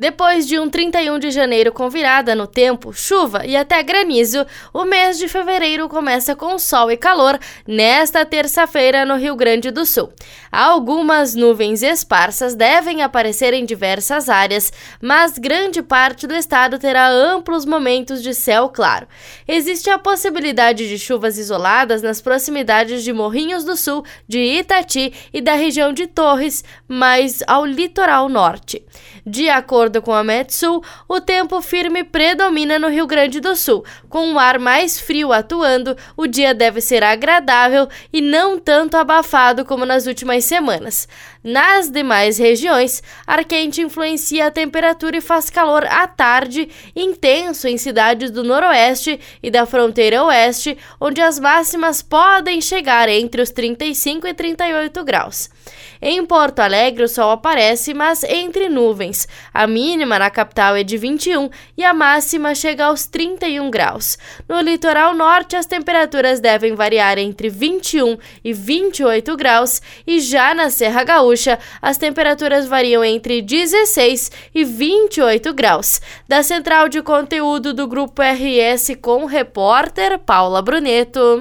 Depois de um 31 de janeiro com virada no tempo, chuva e até granizo, o mês de fevereiro começa com sol e calor nesta terça-feira no Rio Grande do Sul. Algumas nuvens esparsas devem aparecer em diversas áreas, mas grande parte do estado terá amplos momentos de céu claro. Existe a possibilidade de chuvas isoladas nas proximidades de Morrinhos do Sul, de Itati e da região de Torres, mais ao litoral norte. De acordo acordo com a Metsul, o tempo firme predomina no Rio Grande do Sul. Com o ar mais frio atuando, o dia deve ser agradável e não tanto abafado como nas últimas semanas. Nas demais regiões, ar quente influencia a temperatura e faz calor à tarde, intenso em cidades do noroeste e da fronteira oeste, onde as máximas podem chegar entre os 35 e 38 graus. Em Porto Alegre, o sol aparece, mas entre nuvens. A mínima na capital é de 21 e a máxima chega aos 31 graus. No litoral norte, as temperaturas devem variar entre 21 e 28 graus e já na Serra Gaúcha, as temperaturas variam entre 16 e 28 graus. Da central de conteúdo do Grupo RS com repórter Paula Bruneto.